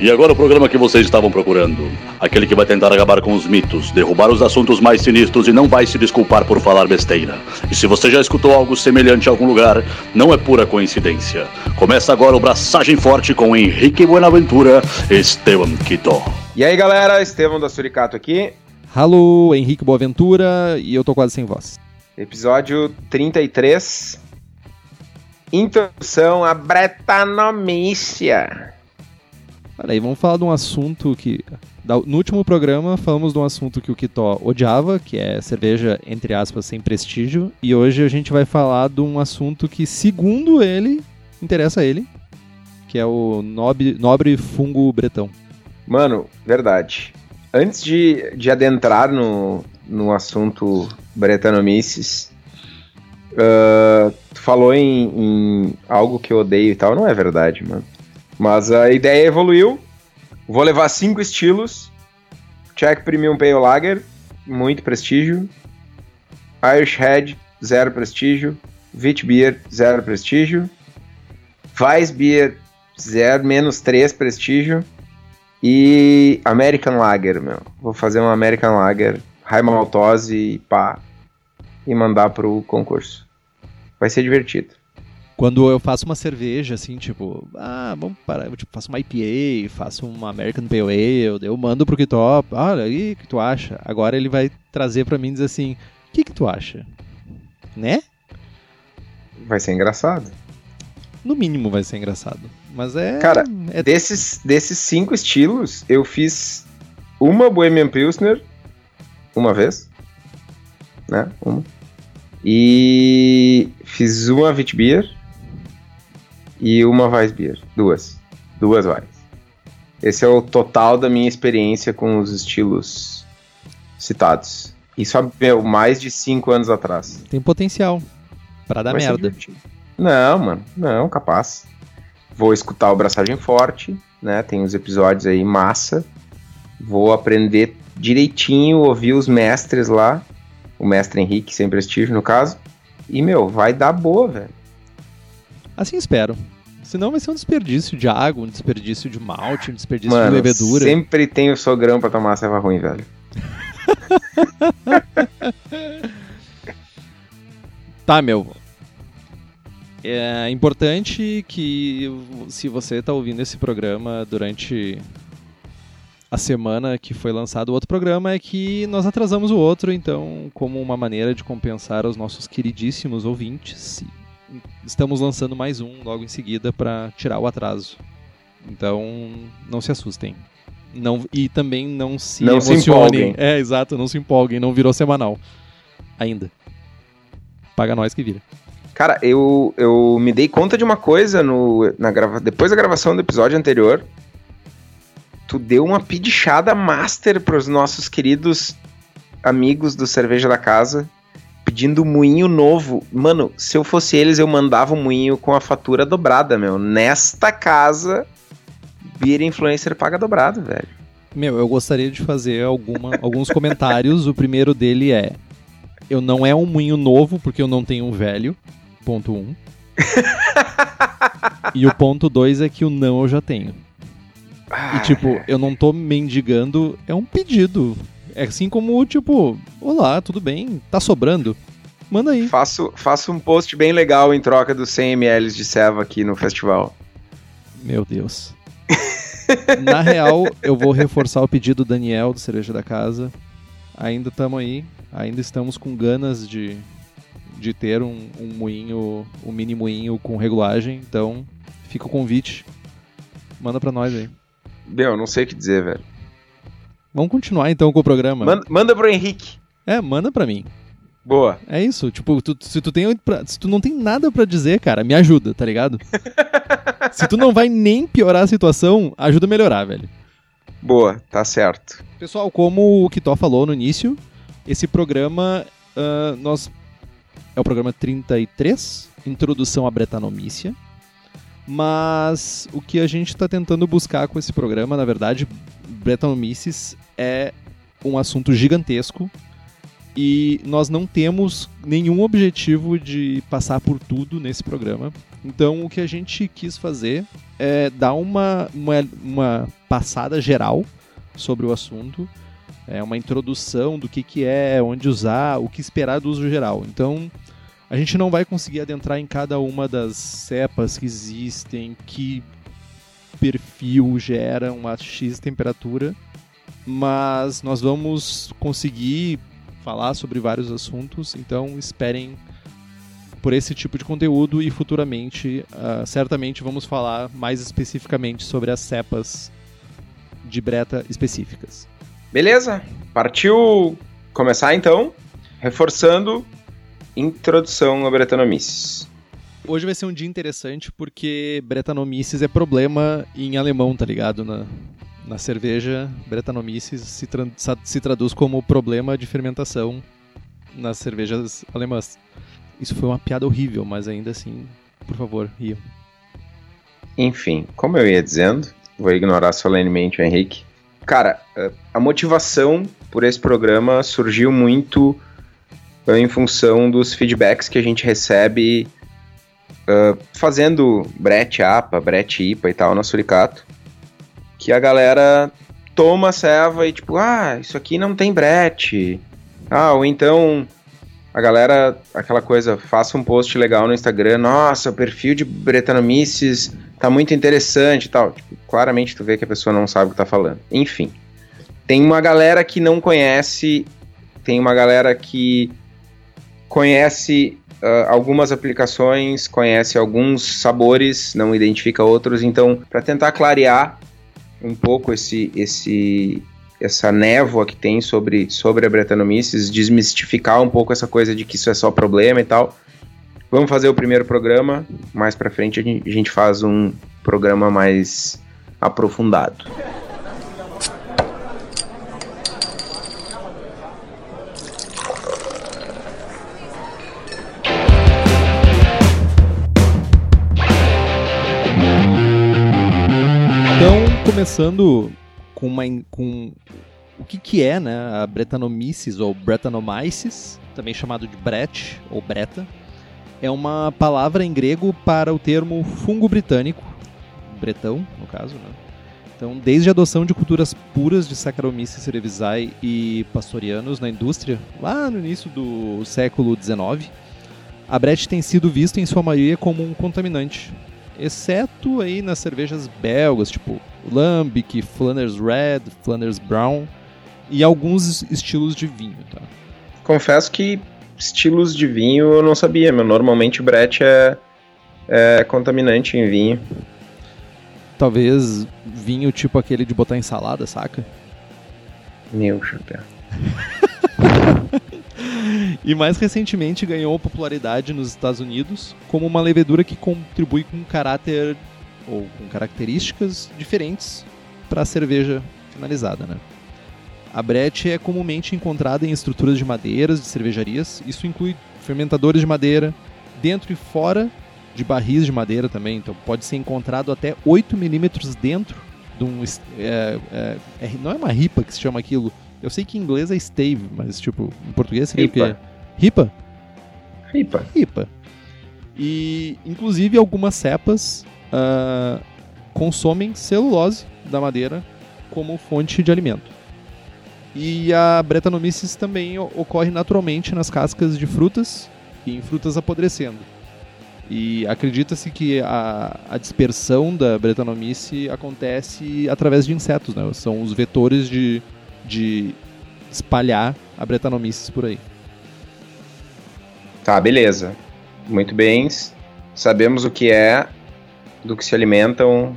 E agora o programa que vocês estavam procurando. Aquele que vai tentar acabar com os mitos, derrubar os assuntos mais sinistros e não vai se desculpar por falar besteira. E se você já escutou algo semelhante em algum lugar, não é pura coincidência. Começa agora o Braçagem Forte com Henrique Buenaventura e Esteban Quito. E aí galera, Estevão da Suricato aqui. Alô, Henrique Boaventura e eu tô quase sem voz. Episódio 33. Introdução à bretanomícia. Olha aí, vamos falar de um assunto que. No último programa falamos de um assunto que o Kitó odiava, que é cerveja, entre aspas, sem prestígio. E hoje a gente vai falar de um assunto que, segundo ele, interessa a ele, que é o nobre, nobre fungo bretão. Mano, verdade. Antes de, de adentrar no, no assunto Bretanomices, uh, tu falou em, em algo que eu odeio e tal. Não é verdade, mano. Mas a ideia evoluiu. Vou levar cinco estilos. Czech Premium Pale Lager, muito prestígio. Irish Head, zero prestígio. Witbier, zero prestígio. Weissbier, zero, menos três prestígio. E American Lager, meu. Vou fazer um American Lager, high maltose e pá. E mandar pro concurso. Vai ser divertido. Quando eu faço uma cerveja, assim, tipo, ah, vamos parar, eu tipo, faço uma IPA, faço uma American Pale Ale, eu mando pro Kitop, olha aí, o que tu acha? Agora ele vai trazer para mim e dizer assim, o que que tu acha? Né? Vai ser engraçado. No mínimo vai ser engraçado. Mas é. Cara, é... desses, desses cinco estilos, eu fiz uma Bohemian Pilsner uma vez. Né? Uma. E fiz uma Witbier e uma Weissbier. Duas. Duas Weiss. Esse é o total da minha experiência com os estilos citados. Isso há meu, mais de cinco anos atrás. Tem potencial para dar Vai merda. Não, mano. Não, capaz. Vou escutar o Braçagem Forte, né? Tem os episódios aí massa. Vou aprender direitinho, ouvir os mestres lá. O mestre Henrique, sem prestígio no caso. E, meu, vai dar boa, velho. Assim espero. Senão vai ser um desperdício de água, um desperdício de malte, um desperdício Mano, de bebedura. Sempre tem o sogrão pra tomar ceva ruim, velho. tá, meu. É importante que se você está ouvindo esse programa durante a semana que foi lançado o outro programa é que nós atrasamos o outro, então como uma maneira de compensar os nossos queridíssimos ouvintes, estamos lançando mais um logo em seguida para tirar o atraso. Então, não se assustem. Não, e também não se não emocionem. Se é, exato, não se empolguem, não virou semanal. Ainda. Paga nós que vira. Cara, eu, eu me dei conta de uma coisa no, na grava, depois da gravação do episódio anterior. Tu deu uma pedichada master pros nossos queridos amigos do Cerveja da Casa pedindo moinho novo. Mano, se eu fosse eles, eu mandava um moinho com a fatura dobrada, meu. Nesta casa, Beer Influencer paga dobrado, velho. Meu, eu gostaria de fazer alguma, alguns comentários. O primeiro dele é: Eu não é um moinho novo, porque eu não tenho um velho. Ponto 1. Um. e o ponto 2 é que o não eu já tenho. Ah, e tipo, eu não tô mendigando, é um pedido. É assim como, tipo, olá, tudo bem? Tá sobrando? Manda aí. Faço, faço um post bem legal em troca dos 100 ml de ceva aqui no festival. Meu Deus. Na real, eu vou reforçar o pedido do Daniel do Cerveja da Casa. Ainda estamos aí, ainda estamos com ganas de, de ter um, um moinho, um mini moinho com regulagem. Então, fica o convite. Manda pra nós aí. Meu, não sei o que dizer, velho. Vamos continuar então com o programa. Manda, manda pro Henrique. É, manda pra mim. Boa. É isso, tipo, tu, se, tu tem, se tu não tem nada para dizer, cara, me ajuda, tá ligado? se tu não vai nem piorar a situação, ajuda a melhorar, velho. Boa, tá certo. Pessoal, como o Kitó falou no início, esse programa, uh, nós é o programa 33, Introdução à Bretanomícia. Mas o que a gente está tentando buscar com esse programa, na verdade, Bretanomices é um assunto gigantesco E nós não temos nenhum objetivo de passar por tudo nesse programa. Então, o que a gente quis fazer é dar uma, uma, uma passada geral sobre o assunto, é uma introdução do que, que é, onde usar, o que esperar do uso geral. Então, a gente não vai conseguir adentrar em cada uma das cepas que existem, que perfil gera uma X temperatura, mas nós vamos conseguir falar sobre vários assuntos, então esperem por esse tipo de conteúdo e futuramente, uh, certamente vamos falar mais especificamente sobre as cepas de breta específicas. Beleza, partiu começar então, reforçando introdução a Bretanomices. Hoje vai ser um dia interessante porque Bretanomices é problema em alemão, tá ligado? Na, na cerveja, Bretanomices se, tra se traduz como problema de fermentação nas cervejas alemãs. Isso foi uma piada horrível, mas ainda assim, por favor, riam. Enfim, como eu ia dizendo, vou ignorar solenemente o Henrique. Cara, eh, a motivação por esse programa surgiu muito eh, em função dos feedbacks que a gente recebe uh, fazendo Brett APA, Brett IPA e tal na Suricato. Que a galera toma a ceva e tipo, ah, isso aqui não tem Brett. Ah, ou então a galera, aquela coisa, faça um post legal no Instagram, nossa, o perfil de Bretanomices tá muito interessante e tal. Tipo, claramente tu vê que a pessoa não sabe o que tá falando. Enfim. Tem uma galera que não conhece, tem uma galera que conhece uh, algumas aplicações, conhece alguns sabores, não identifica outros, então para tentar clarear um pouco esse, esse essa névoa que tem sobre, sobre a Bretanomices, desmistificar um pouco essa coisa de que isso é só problema e tal. Vamos fazer o primeiro programa, mais para frente a gente faz um programa mais aprofundado. Começando com, uma, com o que, que é né, a Bretanomyces ou Bretanomyces, também chamado de Brett ou Breta. É uma palavra em grego para o termo fungo britânico, bretão, no caso, né? Então, desde a adoção de culturas puras de Saccharomyces cerevisiae e pastorianos na indústria, lá no início do século XIX, a Brett tem sido vista em sua maioria como um contaminante, exceto aí nas cervejas belgas, tipo Lambic, Flanders Red, Flanders Brown e alguns estilos de vinho, tá? Confesso que estilos de vinho eu não sabia, meu. Normalmente o Brett é, é contaminante em vinho. Talvez vinho tipo aquele de botar em salada, saca? Meu chapéu. e mais recentemente ganhou popularidade nos Estados Unidos como uma levedura que contribui com um caráter ou com características diferentes para a cerveja finalizada, né? A Brett é comumente encontrada em estruturas de madeiras de cervejarias. Isso inclui fermentadores de madeira, dentro e fora de barris de madeira também. Então pode ser encontrado até 8 milímetros dentro de um. É, é, é, não é uma ripa que se chama aquilo. Eu sei que em inglês é stave, mas tipo, em português seria ripa. o quê? Ripa? Ripa. Ripa. E inclusive algumas cepas uh, consomem celulose da madeira como fonte de alimento. E a Bretanomyces também ocorre naturalmente nas cascas de frutas e em frutas apodrecendo. E acredita-se que a, a, dispersão da Bretanomyces acontece através de insetos, né? São os vetores de, de espalhar a Bretanomyces por aí. Tá, beleza. Muito bem. Sabemos o que é do que se alimentam,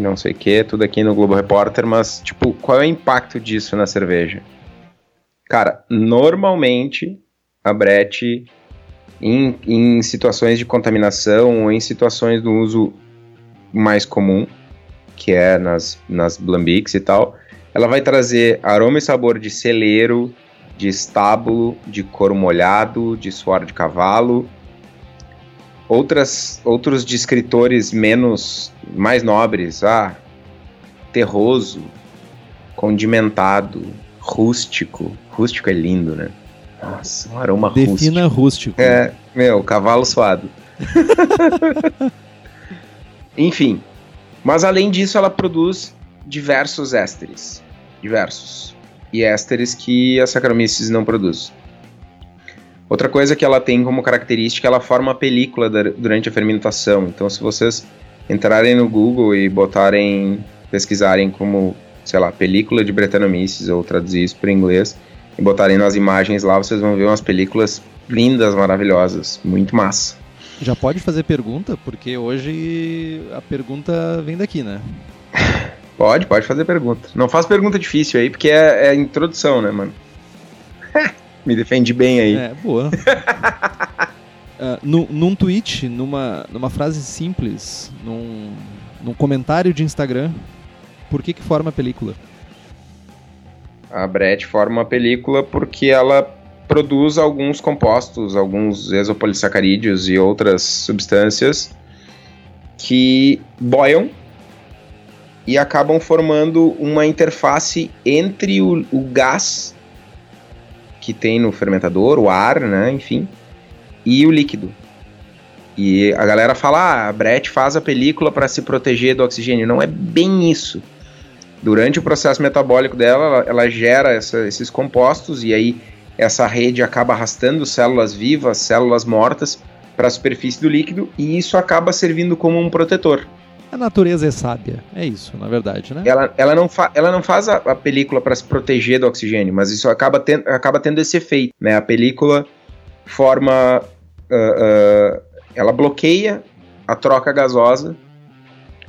não sei o que, tudo aqui no Globo Repórter, mas, tipo, qual é o impacto disso na cerveja? Cara, normalmente a Brett, em, em situações de contaminação ou em situações do uso mais comum, que é nas, nas Blambics e tal, ela vai trazer aroma e sabor de celeiro, de estábulo, de couro molhado, de suor de cavalo, outras outros de escritores menos mais nobres, ah, terroso, condimentado, rústico. Rústico é lindo, né? Nossa, um aroma Defina rústico. rústico. É, meu, cavalo suado. Enfim, mas além disso ela produz diversos ésteres. Diversos. E ésteres que a Saccharomyces não produz. Outra coisa que ela tem como característica, ela forma película durante a fermentação. Então, se vocês entrarem no Google e botarem, pesquisarem como, sei lá, película de Brettanomyces ou traduzir isso para inglês e botarem nas imagens lá, vocês vão ver umas películas lindas, maravilhosas, muito massa. Já pode fazer pergunta, porque hoje a pergunta vem daqui, né? Pode, pode fazer pergunta. Não faz pergunta difícil aí, porque é, é introdução, né, mano? Me defendi bem aí. É, boa. uh, no, num tweet, numa, numa frase simples, num, num comentário de Instagram, por que que forma a película? A Brett forma a película porque ela produz alguns compostos, alguns exopolissacarídeos e outras substâncias que boiam e acabam formando uma interface entre o, o gás que tem no fermentador, o ar, né, enfim, e o líquido. E a galera fala, ah, a Brett faz a película para se proteger do oxigênio. Não é bem isso. Durante o processo metabólico dela, ela, gera essa, esses compostos e aí essa rede acaba arrastando células vivas, células mortas para a superfície do líquido e isso acaba servindo como um protetor. A natureza é sábia, é isso, na verdade, né? Ela, ela, não, fa ela não faz a, a película para se proteger do oxigênio, mas isso acaba, ten acaba tendo esse efeito. Né? A película forma. Uh, uh, ela bloqueia a troca gasosa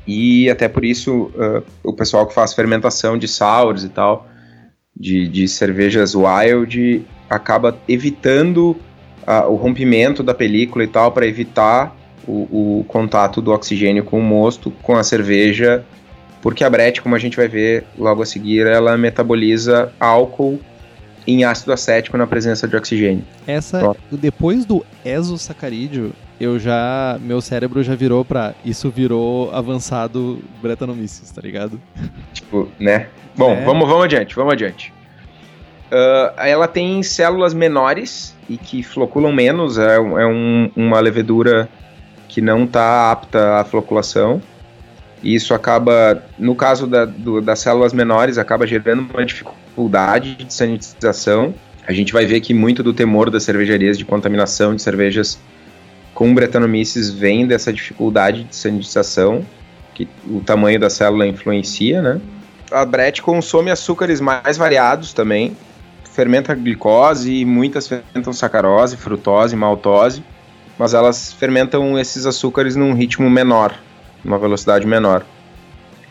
e até por isso uh, o pessoal que faz fermentação de sours e tal, de, de cervejas wild, acaba evitando o rompimento da película e tal para evitar o, o, contato do oxigênio com o mosto, com a cerveja, porque a Brett, como a gente vai ver logo a seguir, ela metaboliza álcool em ácido acético na presença de oxigênio. Essa, depois do exosacarídeo, eu já, meu cérebro já virou para isso virou avançado Brettanomyces, tá ligado? Tipo, né? Bom, é. vamos, vamos adiante, vamos adiante. Uh, ela tem células menores e que floculam menos, é, é um, uma levedura que não está apta à floculação. E isso acaba, no caso da, do, das células menores, acaba gerando uma dificuldade de sanitização. A gente vai ver que muito do temor das cervejarias de contaminação de cervejas com Brettanomyces vem dessa dificuldade de sanitização, que o tamanho da célula influencia, né? A Brett consome açúcares mais variados também, fermenta glicose e muitas fermentam sacarose, frutose, maltose mas elas fermentam esses açúcares num ritmo menor, numa velocidade menor.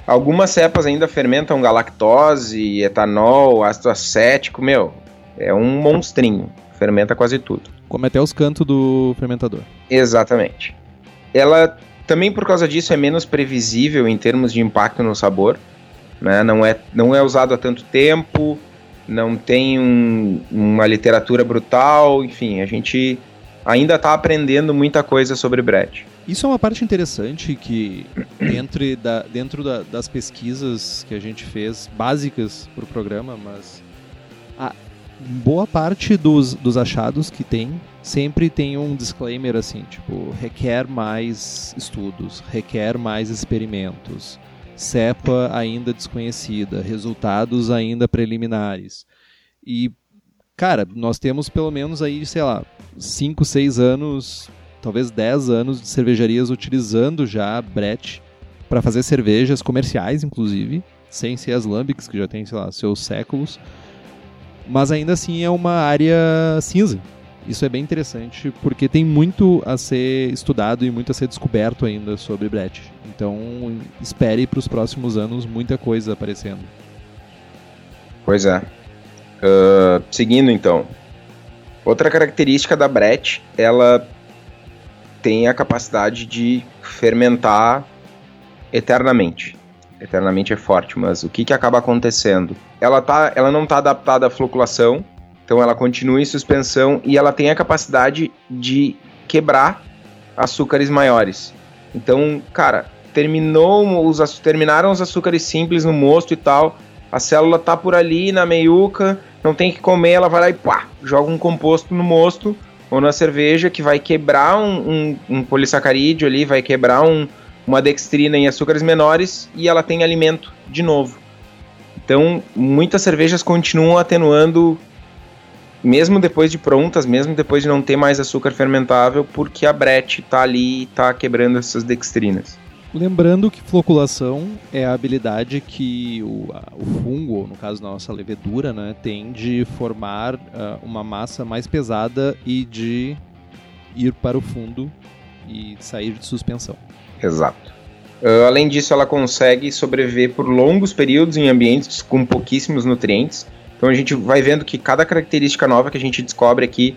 Algumas cepas ainda fermentam galactose, etanol, ácido acético, meu, é um monstrinho, fermenta quase tudo. Come até os cantos do fermentador. Exatamente. Ela também por causa disso é menos previsível em termos de impacto no sabor, né? Não é não é usado há tanto tempo, não tem um, uma literatura brutal, enfim, a gente ainda está aprendendo muita coisa sobre Brett. Isso é uma parte interessante que dentro, da, dentro da, das pesquisas que a gente fez, básicas para o programa, mas a boa parte dos, dos achados que tem sempre tem um disclaimer assim, tipo, requer mais estudos, requer mais experimentos, cepa ainda desconhecida, resultados ainda preliminares. E cara, nós temos pelo menos aí, sei lá, 5, 6 anos, talvez 10 anos de cervejarias utilizando já Brett para fazer cervejas comerciais, inclusive, sem ser as lambics, que já tem, sei lá, seus séculos. Mas ainda assim é uma área cinza. Isso é bem interessante, porque tem muito a ser estudado e muito a ser descoberto ainda sobre Brett. Então, espere para os próximos anos muita coisa aparecendo. Pois é. Uh, seguindo então. Outra característica da Brett, ela tem a capacidade de fermentar eternamente. Eternamente é forte, mas o que, que acaba acontecendo? Ela, tá, ela não está adaptada à floculação, então ela continua em suspensão e ela tem a capacidade de quebrar açúcares maiores. Então, cara, terminou os, terminaram os açúcares simples no mosto e tal, a célula tá por ali na meiuca, não tem que comer, ela vai lá e pá, joga um composto no mosto ou na cerveja que vai quebrar um, um, um polissacarídeo ali, vai quebrar um, uma dextrina em açúcares menores e ela tem alimento de novo. Então, muitas cervejas continuam atenuando, mesmo depois de prontas, mesmo depois de não ter mais açúcar fermentável, porque a brete está ali e está quebrando essas dextrinas. Lembrando que floculação é a habilidade que o, o fungo, ou no caso nossa levedura, né, tem de formar uh, uma massa mais pesada e de ir para o fundo e sair de suspensão. Exato. Uh, além disso, ela consegue sobreviver por longos períodos em ambientes com pouquíssimos nutrientes. Então a gente vai vendo que cada característica nova que a gente descobre aqui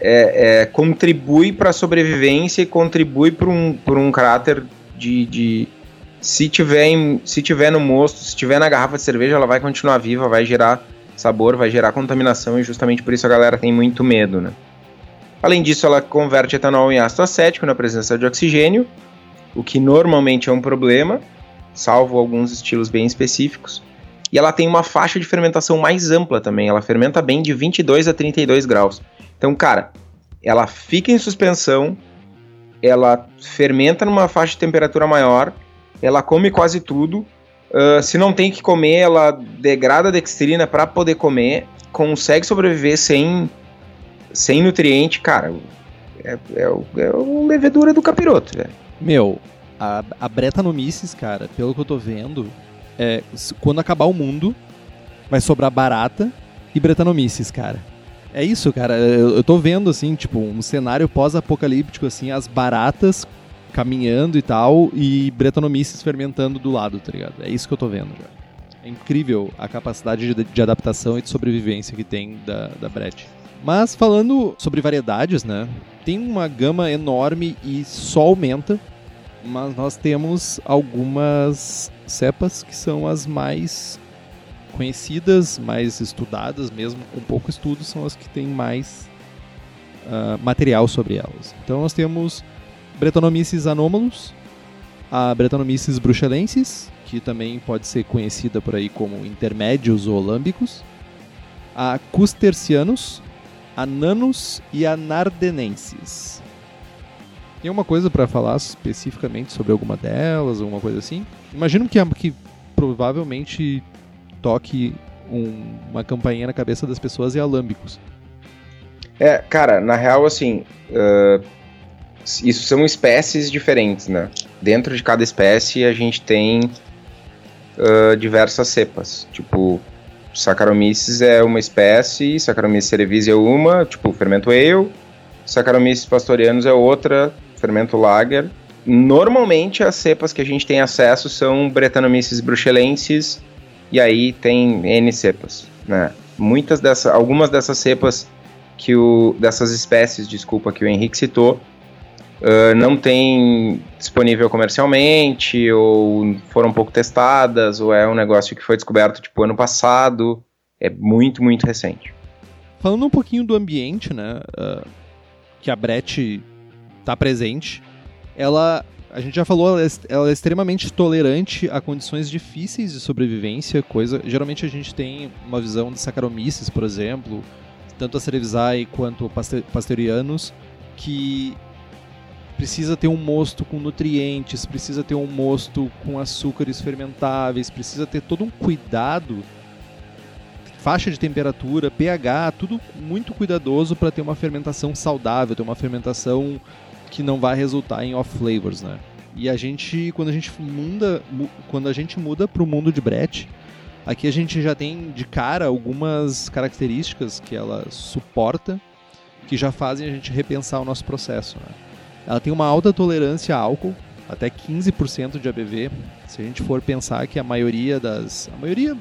é, é, contribui para a sobrevivência e contribui para um, um caráter de, de se tiver em, se tiver no mosto, se tiver na garrafa de cerveja, ela vai continuar viva, vai gerar sabor, vai gerar contaminação e justamente por isso a galera tem muito medo, né? Além disso, ela converte etanol em ácido acético na presença de oxigênio, o que normalmente é um problema, salvo alguns estilos bem específicos. E ela tem uma faixa de fermentação mais ampla também, ela fermenta bem de 22 a 32 graus. Então, cara, ela fica em suspensão, ela fermenta numa faixa de temperatura maior, ela come quase tudo. Uh, se não tem que comer, ela degrada a dextrina para poder comer, consegue sobreviver sem, sem nutriente, cara. É, é, é o levedura do capiroto, velho. Meu, a, a Bretanomices, cara, pelo que eu tô vendo, é, quando acabar o mundo, vai sobrar barata e Bretanomices, cara. É isso, cara. Eu, eu tô vendo, assim, tipo, um cenário pós-apocalíptico, assim, as baratas caminhando e tal, e Bretanomices fermentando do lado, tá ligado? É isso que eu tô vendo, já. É incrível a capacidade de, de adaptação e de sobrevivência que tem da, da Brett. Mas falando sobre variedades, né? Tem uma gama enorme e só aumenta, mas nós temos algumas cepas que são as mais conhecidas, mais estudadas, mesmo com pouco estudo, são as que têm mais uh, material sobre elas. Então nós temos Brettanomyces anomalus, a Brettanomyces bruxelensis, que também pode ser conhecida por aí como intermédios ou lâmbicos, a Custercianus, a Nanus e a Nardenensis. Tem alguma coisa para falar especificamente sobre alguma delas, alguma coisa assim? Imagino que, que provavelmente toque um, uma campainha na cabeça das pessoas e alâmbicos. É, cara, na real, assim, uh, isso são espécies diferentes, né? Dentro de cada espécie a gente tem uh, diversas cepas. Tipo, Saccharomyces é uma espécie, Saccharomyces cerevisiae é uma, tipo, fermento ale. Saccharomyces pastorianus é outra, fermento lager. Normalmente as cepas que a gente tem acesso são Brettanomyces bruxelensis e aí tem N cepas, né? Muitas dessas, algumas dessas cepas que o dessas espécies, desculpa, que o Henrique citou, uh, não tem disponível comercialmente, ou foram pouco testadas, ou é um negócio que foi descoberto tipo ano passado. É muito, muito recente. Falando um pouquinho do ambiente, né? Uh, que a Brett está presente, ela a gente já falou, ela é, ela é, extremamente tolerante a condições difíceis de sobrevivência, coisa. Geralmente a gente tem uma visão de Saccharomyces, por exemplo, tanto a Cerevisiae quanto Pasteurianos, que precisa ter um mosto com nutrientes, precisa ter um mosto com açúcares fermentáveis, precisa ter todo um cuidado, faixa de temperatura, pH, tudo muito cuidadoso para ter uma fermentação saudável, ter uma fermentação que não vai resultar em off flavors, né? E a gente, quando a gente muda, quando a gente muda para o mundo de Brett, aqui a gente já tem de cara algumas características que ela suporta que já fazem a gente repensar o nosso processo. Né? Ela tem uma alta tolerância a álcool, até 15% de ABV. Se a gente for pensar que a maioria das. A maioria.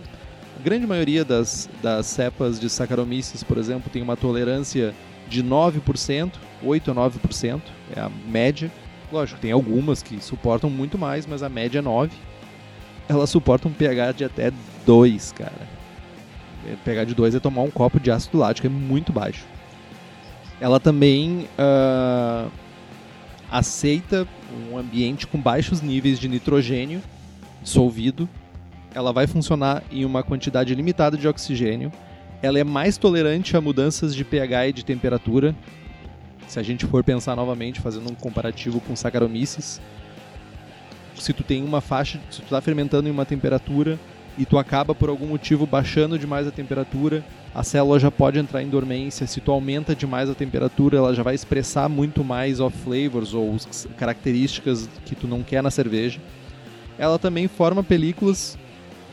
A grande maioria das, das cepas de Saccharomyces, por exemplo, tem uma tolerância de 9%, 8 a 9%, é a média. Lógico, tem algumas que suportam muito mais, mas a média é 9. Ela suporta um pH de até 2, cara. pH de 2 é tomar um copo de ácido lático, é muito baixo. Ela também uh, aceita um ambiente com baixos níveis de nitrogênio dissolvido. Ela vai funcionar em uma quantidade limitada de oxigênio. Ela é mais tolerante a mudanças de pH e de temperatura. Se a gente for pensar novamente, fazendo um comparativo com Saccharomyces, se tu tem uma faixa, se tu está fermentando em uma temperatura e tu acaba por algum motivo baixando demais a temperatura, a célula já pode entrar em dormência. Se tu aumenta demais a temperatura, ela já vai expressar muito mais off flavors ou características que tu não quer na cerveja. Ela também forma películas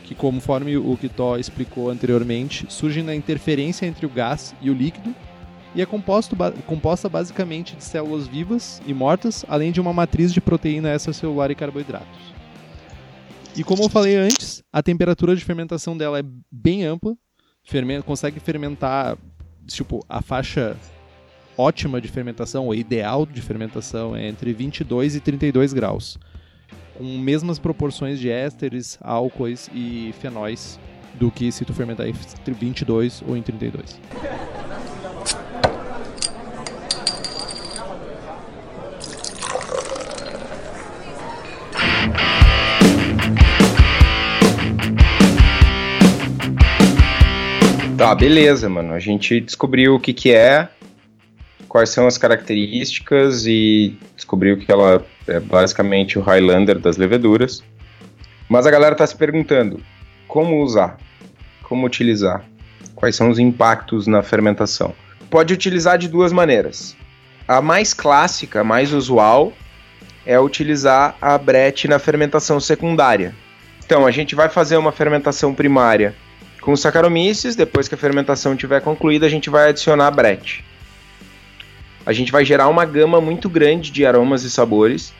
que, conforme o Kitó explicou anteriormente, surgem na interferência entre o gás e o líquido e é composto, composta basicamente de células vivas e mortas, além de uma matriz de proteína extracelular e carboidratos. E como eu falei antes, a temperatura de fermentação dela é bem ampla, fermenta, consegue fermentar, tipo, a faixa ótima de fermentação, ou ideal de fermentação, é entre 22 e 32 graus, com mesmas proporções de ésteres, álcoois e fenóis do que se tu fermentar entre 22 ou em 32. Tá, beleza, mano. A gente descobriu o que que é, quais são as características e descobriu que ela é basicamente o Highlander das leveduras. Mas a galera tá se perguntando como usar, como utilizar, quais são os impactos na fermentação. Pode utilizar de duas maneiras. A mais clássica, a mais usual, é utilizar a brete na fermentação secundária. Então, a gente vai fazer uma fermentação primária com Saccharomyces, depois que a fermentação estiver concluída, a gente vai adicionar brete. A gente vai gerar uma gama muito grande de aromas e sabores,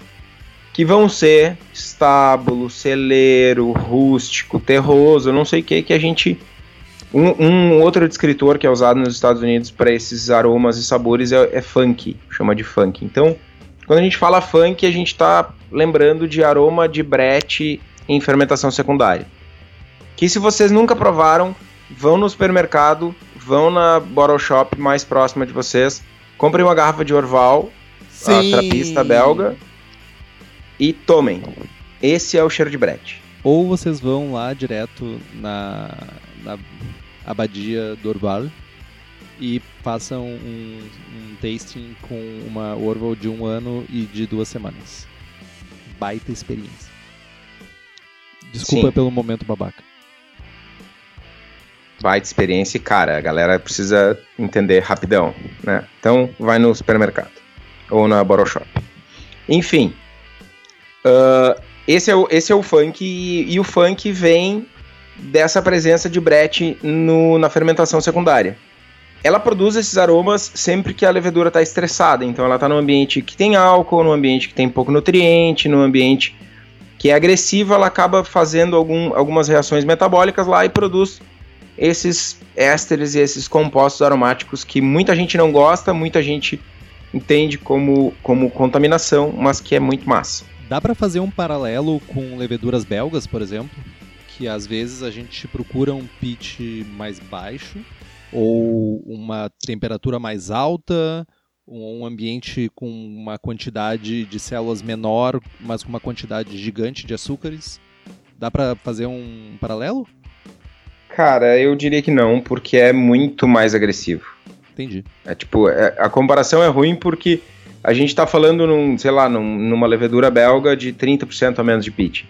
que vão ser estábulo, celeiro, rústico, terroso, não sei o que, que a gente... Um, um, outro descritor que é usado nos Estados Unidos para esses aromas e sabores é, é funk, chama de funk. Então, quando a gente fala funk, a gente está lembrando de aroma de brete em fermentação secundária que se vocês nunca provaram, vão no supermercado, vão na bottle shop mais próxima de vocês, comprem uma garrafa de Orval, Sim. a trapista belga, e tomem. Esse é o cheiro de brete. Ou vocês vão lá direto na, na abadia do Orval e façam um, um tasting com uma Orval de um ano e de duas semanas. Baita experiência. Desculpa Sim. pelo momento babaca baita experiência e, cara, a galera precisa entender rapidão, né? Então, vai no supermercado ou na bottle shop. Enfim, uh, esse, é o, esse é o funk e, e, o funk vem dessa presença de brete no, na fermentação secundária. Ela produz esses aromas sempre que a levedura está estressada, então ela está num ambiente que tem álcool, num ambiente que tem pouco nutriente, num ambiente que é agressivo, ela acaba fazendo algum, algumas reações metabólicas lá e produz esses ésteres e esses compostos aromáticos que muita gente não gosta, muita gente entende como, como contaminação, mas que é muito massa. Dá para fazer um paralelo com leveduras belgas, por exemplo, que às vezes a gente procura um pitch mais baixo ou uma temperatura mais alta, um ambiente com uma quantidade de células menor, mas com uma quantidade gigante de açúcares. Dá para fazer um paralelo? Cara, eu diria que não, porque é muito mais agressivo. Entendi. É tipo, é, a comparação é ruim porque a gente tá falando num, sei lá, num, numa levedura belga de 30% a menos de pitch.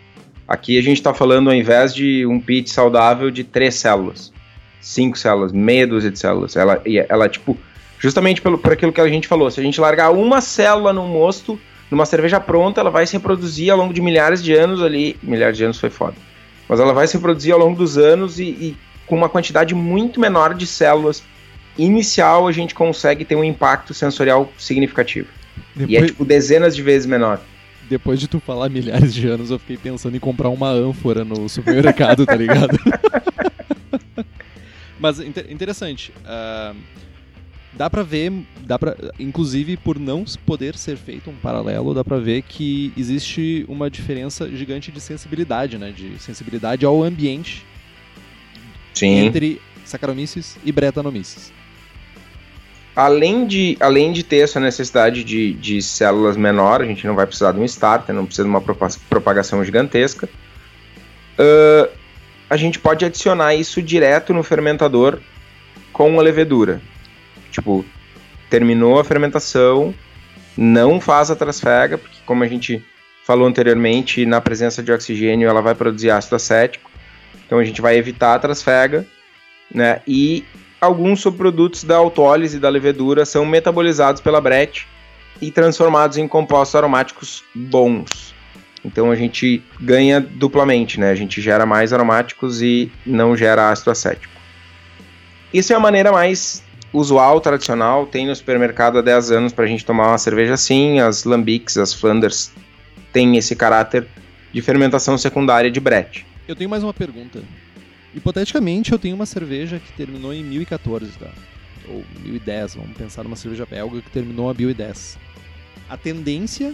Aqui a gente tá falando, ao invés de um pitch saudável, de três células. Cinco células, meia dúzia de células. Ela, ela tipo, justamente pelo, por aquilo que a gente falou, se a gente largar uma célula no mosto, numa cerveja pronta, ela vai se reproduzir ao longo de milhares de anos ali. Milhares de anos foi foda mas ela vai se reproduzir ao longo dos anos e, e com uma quantidade muito menor de células inicial a gente consegue ter um impacto sensorial significativo. Depois... E é tipo dezenas de vezes menor. Depois de tu falar milhares de anos, eu fiquei pensando em comprar uma ânfora no supermercado, tá ligado? Mas interessante. Uh, dá pra ver, dá pra, inclusive por não poder ser feito um paralelo, dá pra ver que existe uma diferença gigante de sensibilidade, né? De sensibilidade ao ambiente Sim. entre Saccharomyces e Brettanomyces. Além de, além de ter essa necessidade de, de células menores, a gente não vai precisar de um starter, não precisa de uma propagação gigantesca. Uh, a gente pode adicionar isso direto no fermentador com a levedura. Tipo, terminou a fermentação, não faz a trasfega, porque como a gente falou anteriormente, na presença de oxigênio ela vai produzir ácido acético. Então a gente vai evitar a trasfega, né? E alguns subprodutos da autólise da levedura são metabolizados pela brete e transformados em compostos aromáticos bons. Então a gente ganha duplamente, né? A gente gera mais aromáticos e não gera ácido acético. Isso é a maneira mais usual, tradicional. Tem no supermercado há 10 anos para a gente tomar uma cerveja assim. As lambics, as Flanders têm esse caráter de fermentação secundária de brete. Eu tenho mais uma pergunta. Hipoteticamente, eu tenho uma cerveja que terminou em 1014, tá? Ou 1010, vamos pensar numa cerveja belga que terminou a 1010. A tendência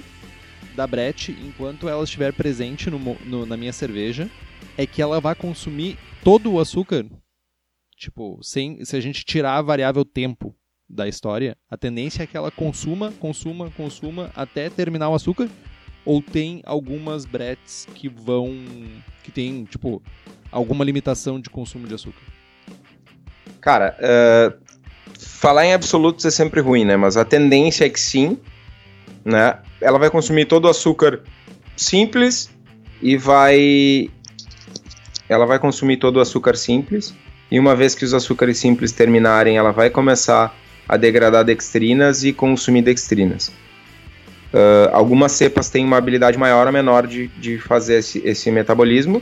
da Brett, enquanto ela estiver presente no, no, na minha cerveja, é que ela vai consumir todo o açúcar. Tipo, sem, se a gente tirar a variável tempo da história, a tendência é que ela consuma, consuma, consuma até terminar o açúcar. Ou tem algumas Bretts que vão. que tem, tipo, alguma limitação de consumo de açúcar? Cara, uh, falar em absolutos é sempre ruim, né? Mas a tendência é que sim, né? Ela vai consumir todo o açúcar simples e vai ela vai consumir todo o açúcar simples e uma vez que os açúcares simples terminarem, ela vai começar a degradar dextrinas e consumir dextrinas. Uh, algumas cepas têm uma habilidade maior ou menor de, de fazer esse, esse metabolismo,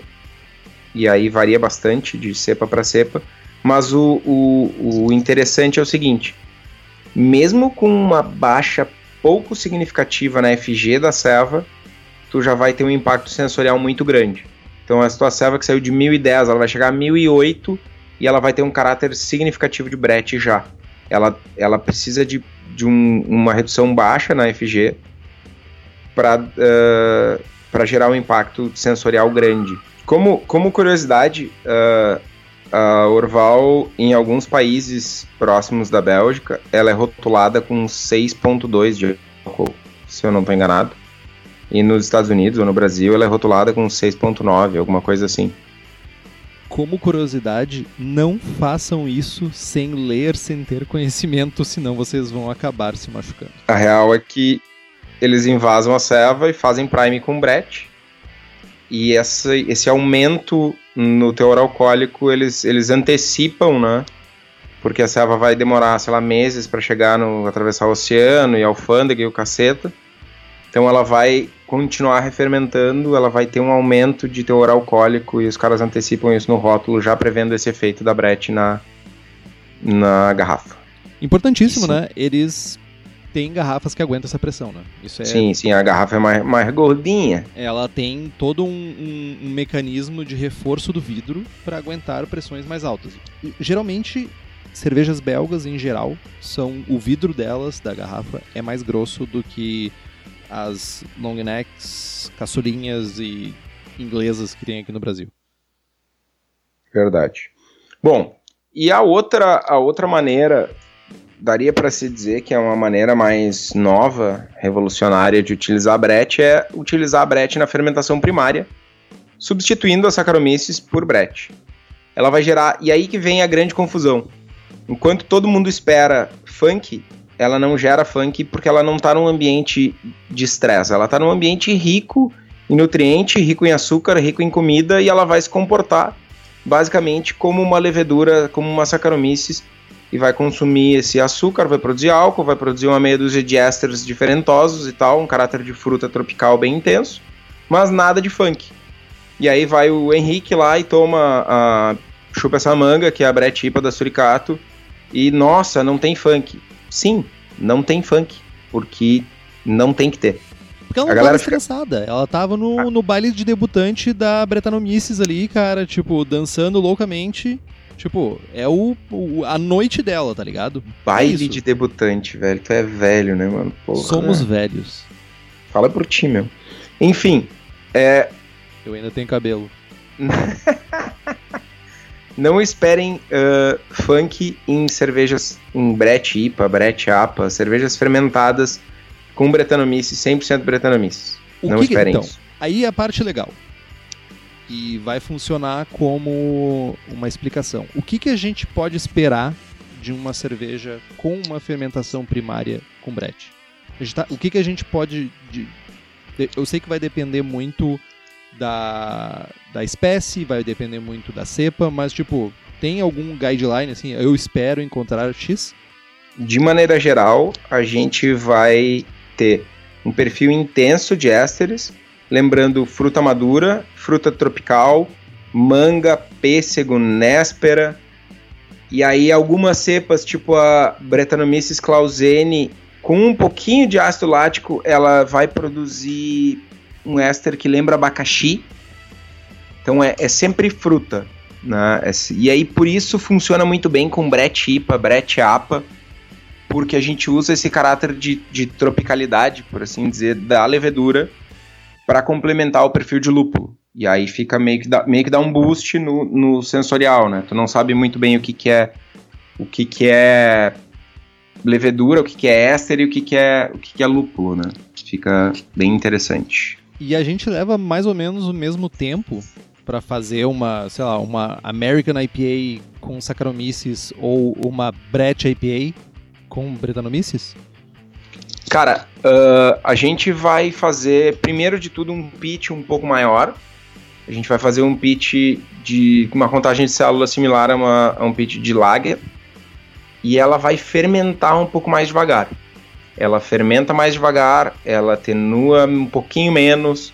e aí varia bastante de cepa para cepa. Mas o, o, o interessante é o seguinte: mesmo com uma baixa pouco significativa na FG da selva, tu já vai ter um impacto sensorial muito grande. Então a tua selva que saiu de 1010, ela vai chegar a 1008 e ela vai ter um caráter significativo de brete já. Ela, ela precisa de, de um, uma redução baixa na FG para uh, gerar um impacto sensorial grande. Como, como curiosidade, uh, a Orval, em alguns países próximos da Bélgica, ela é rotulada com 6,2 de álcool, se eu não estou enganado. E nos Estados Unidos ou no Brasil, ela é rotulada com 6,9, alguma coisa assim. Como curiosidade, não façam isso sem ler, sem ter conhecimento, senão vocês vão acabar se machucando. A real é que eles invasam a serva e fazem prime com brete e essa, esse aumento no teor alcoólico eles, eles antecipam, né? Porque a selva vai demorar, sei lá, meses para chegar no atravessar o oceano e a alfândega e o caceta. Então ela vai continuar refermentando, ela vai ter um aumento de teor alcoólico e os caras antecipam isso no rótulo, já prevendo esse efeito da brete na, na garrafa. Importantíssimo, Sim. né? Eles tem garrafas que aguentam essa pressão, né? Isso é... Sim, sim, a garrafa é mais, mais gordinha. Ela tem todo um, um, um mecanismo de reforço do vidro para aguentar pressões mais altas. E, geralmente, cervejas belgas em geral são o vidro delas da garrafa é mais grosso do que as long necks, caçulinhas e inglesas que tem aqui no Brasil. Verdade. Bom, e a outra a outra maneira daria para se dizer que é uma maneira mais nova, revolucionária de utilizar a brete é utilizar a brete na fermentação primária, substituindo a Saccharomyces por brete. Ela vai gerar e aí que vem a grande confusão. Enquanto todo mundo espera funk, ela não gera funk porque ela não está num ambiente de estresse, ela está num ambiente rico em nutriente, rico em açúcar, rico em comida e ela vai se comportar basicamente como uma levedura, como uma Saccharomyces e vai consumir esse açúcar, vai produzir álcool, vai produzir uma meia dúzia de ésteres diferentosos e tal, um caráter de fruta tropical bem intenso, mas nada de funk. E aí vai o Henrique lá e toma a chupa essa manga, que é a bretipa da Suricato, e nossa, não tem funk. Sim, não tem funk, porque não tem que ter. Porque ela não a tava estressada. Fica... Ela tava no, ah. no baile de debutante da Bretanomices ali, cara, tipo, dançando loucamente. Tipo, é o, o, a noite dela, tá ligado? Baile é de debutante, velho. Tu é velho, né, mano? Porra, Somos né? velhos. Fala por ti, meu. Enfim, é. Eu ainda tenho cabelo. Não esperem uh, funk em cervejas em Brett IPA, Brett APA, cervejas fermentadas com Brettanomyces, 100% Brettanomyces. Não que esperem que, então, isso. Aí é a parte legal e vai funcionar como uma explicação. O que, que a gente pode esperar de uma cerveja com uma fermentação primária com brete? Tá, o que, que a gente pode. De, eu sei que vai depender muito da, da espécie, vai depender muito da cepa, mas tipo, tem algum guideline assim? Eu espero encontrar X? De maneira geral, a gente vai ter um perfil intenso de ésteres, lembrando fruta madura, fruta tropical, manga, pêssego, néspera, e aí algumas cepas, tipo a Brettanomyces clausene, com um pouquinho de ácido lático, ela vai produzir um éster que lembra abacaxi. Então é, é sempre fruta. Né? É, e aí por isso funciona muito bem com Brett IPA, Brett APA, porque a gente usa esse caráter de, de tropicalidade, por assim dizer, da levedura para complementar o perfil de lúpulo. E aí fica meio que dá, meio que dá um boost no, no sensorial, né? Tu não sabe muito bem o que, que é o que, que é levedura, o que, que é éster e o que, que é o que, que é lúpulo, né? Fica bem interessante. E a gente leva mais ou menos o mesmo tempo para fazer uma, sei lá, uma American IPA com Saccharomyces ou uma Brett IPA com Brettanomyces? Cara, uh, a gente vai fazer, primeiro de tudo, um pitch um pouco maior. A gente vai fazer um pitch de uma contagem de células similar a, uma, a um pitch de lager. E ela vai fermentar um pouco mais devagar. Ela fermenta mais devagar, ela atenua um pouquinho menos.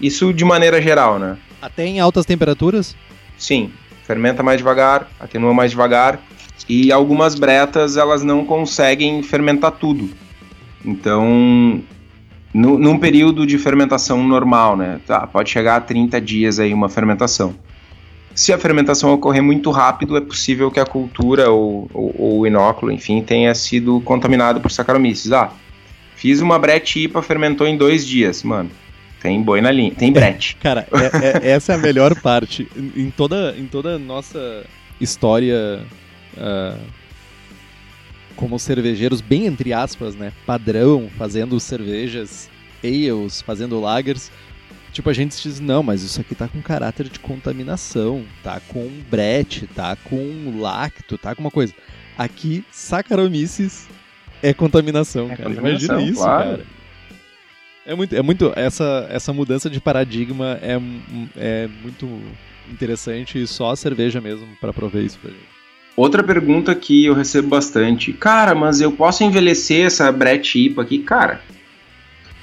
Isso de maneira geral, né? Até em altas temperaturas? Sim, fermenta mais devagar, atenua mais devagar e algumas bretas elas não conseguem fermentar tudo. Então, no, num período de fermentação normal, né? Tá, pode chegar a 30 dias aí uma fermentação. Se a fermentação ocorrer muito rápido, é possível que a cultura ou, ou, ou o inóculo, enfim, tenha sido contaminado por Saccharomyces. Ah, fiz uma brete IPA, fermentou em dois dias. Mano, tem boi na linha, tem brete. Cara, é, é, essa é a melhor parte. Em toda, em toda a nossa história uh, como cervejeiros, bem entre aspas, né? Padrão, fazendo cervejas, ales, fazendo lagers. Tipo, a gente diz, não, mas isso aqui tá com caráter de contaminação, tá com brete, tá com lacto, tá com uma coisa. Aqui, Saccharomyces é contaminação, é cara. Contaminação, Imagina isso, claro. cara. É muito, é muito essa, essa mudança de paradigma é, é muito interessante e só a cerveja mesmo para prover isso pra gente. Outra pergunta que eu recebo bastante, cara, mas eu posso envelhecer essa Brett IPA aqui? Cara,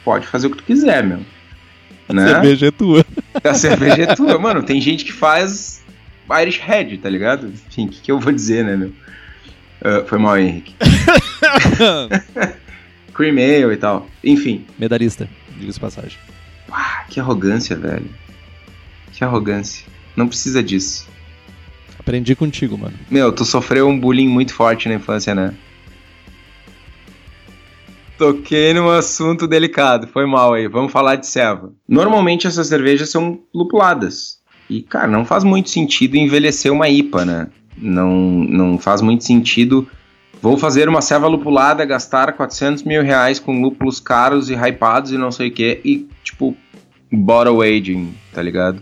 pode fazer o que tu quiser, meu. A né? cerveja é tua. A cerveja é tua, mano. Tem gente que faz Irish Red, tá ligado? Enfim, o que, que, eu vou dizer, né, meu? Uh, foi mal, Henrique. Cream Ale e tal. Enfim. Medalhista, diga-se passagem. Uau, que arrogância, velho. Que arrogância. Não precisa disso. Aprendi contigo, mano. Meu, tu sofreu um bullying muito forte na infância, né? Toquei num assunto delicado, foi mal aí. Vamos falar de ceva. Normalmente essas cervejas são lupuladas. E, cara, não faz muito sentido envelhecer uma IPA, né? Não, não faz muito sentido. Vou fazer uma ceva lupulada, gastar 400 mil reais com lúpulos caros e hypados e não sei o que, e, tipo, bottle aging, tá ligado?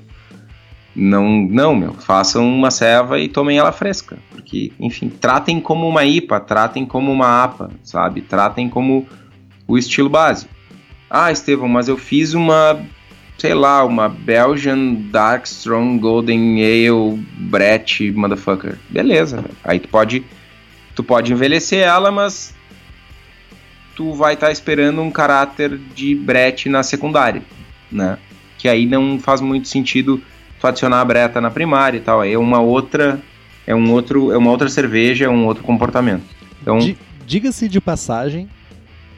Não, não, meu, façam uma ceva e tomem ela fresca, porque, enfim, tratem como uma IPA, tratem como uma APA, sabe? Tratem como o estilo base. Ah, Estevão, mas eu fiz uma, sei lá, uma Belgian Dark Strong Golden Ale Brett motherfucker. Beleza, aí tu pode tu pode envelhecer ela, mas tu vai estar tá esperando um caráter de Brett na secundária, né? Que aí não faz muito sentido tu adicionar a breta na primária e tal. É uma outra, é um outro, é uma outra cerveja, é um outro comportamento. Então, diga-se de passagem,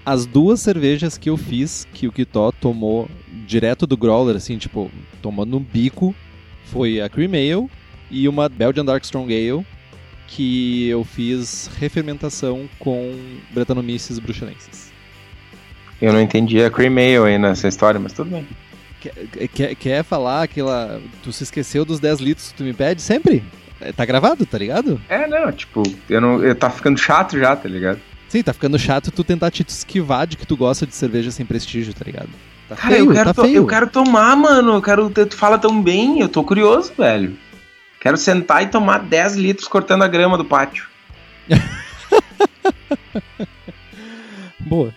as duas cervejas que eu fiz que o Kitó tomou direto do growler, assim, tipo, tomando um bico, foi a Cream Ale e uma Belgian Dark Strong Ale que eu fiz refermentação com Brettanomyces bruxelensis. Eu não entendi a Cream Ale aí nessa história, mas tudo bem. Quer, quer, quer falar aquela. Tu se esqueceu dos 10 litros que tu me pede sempre? É, tá gravado, tá ligado? É, não, tipo, eu não. Eu tá ficando chato já, tá ligado? Sim, tá ficando chato tu tentar te esquivar de que tu gosta de cerveja sem prestígio, tá ligado? Tá Cara, feio, eu, quero tá eu quero tomar, mano. Eu quero. Tu fala tão bem, eu tô curioso, velho. Quero sentar e tomar 10 litros cortando a grama do pátio. Boa.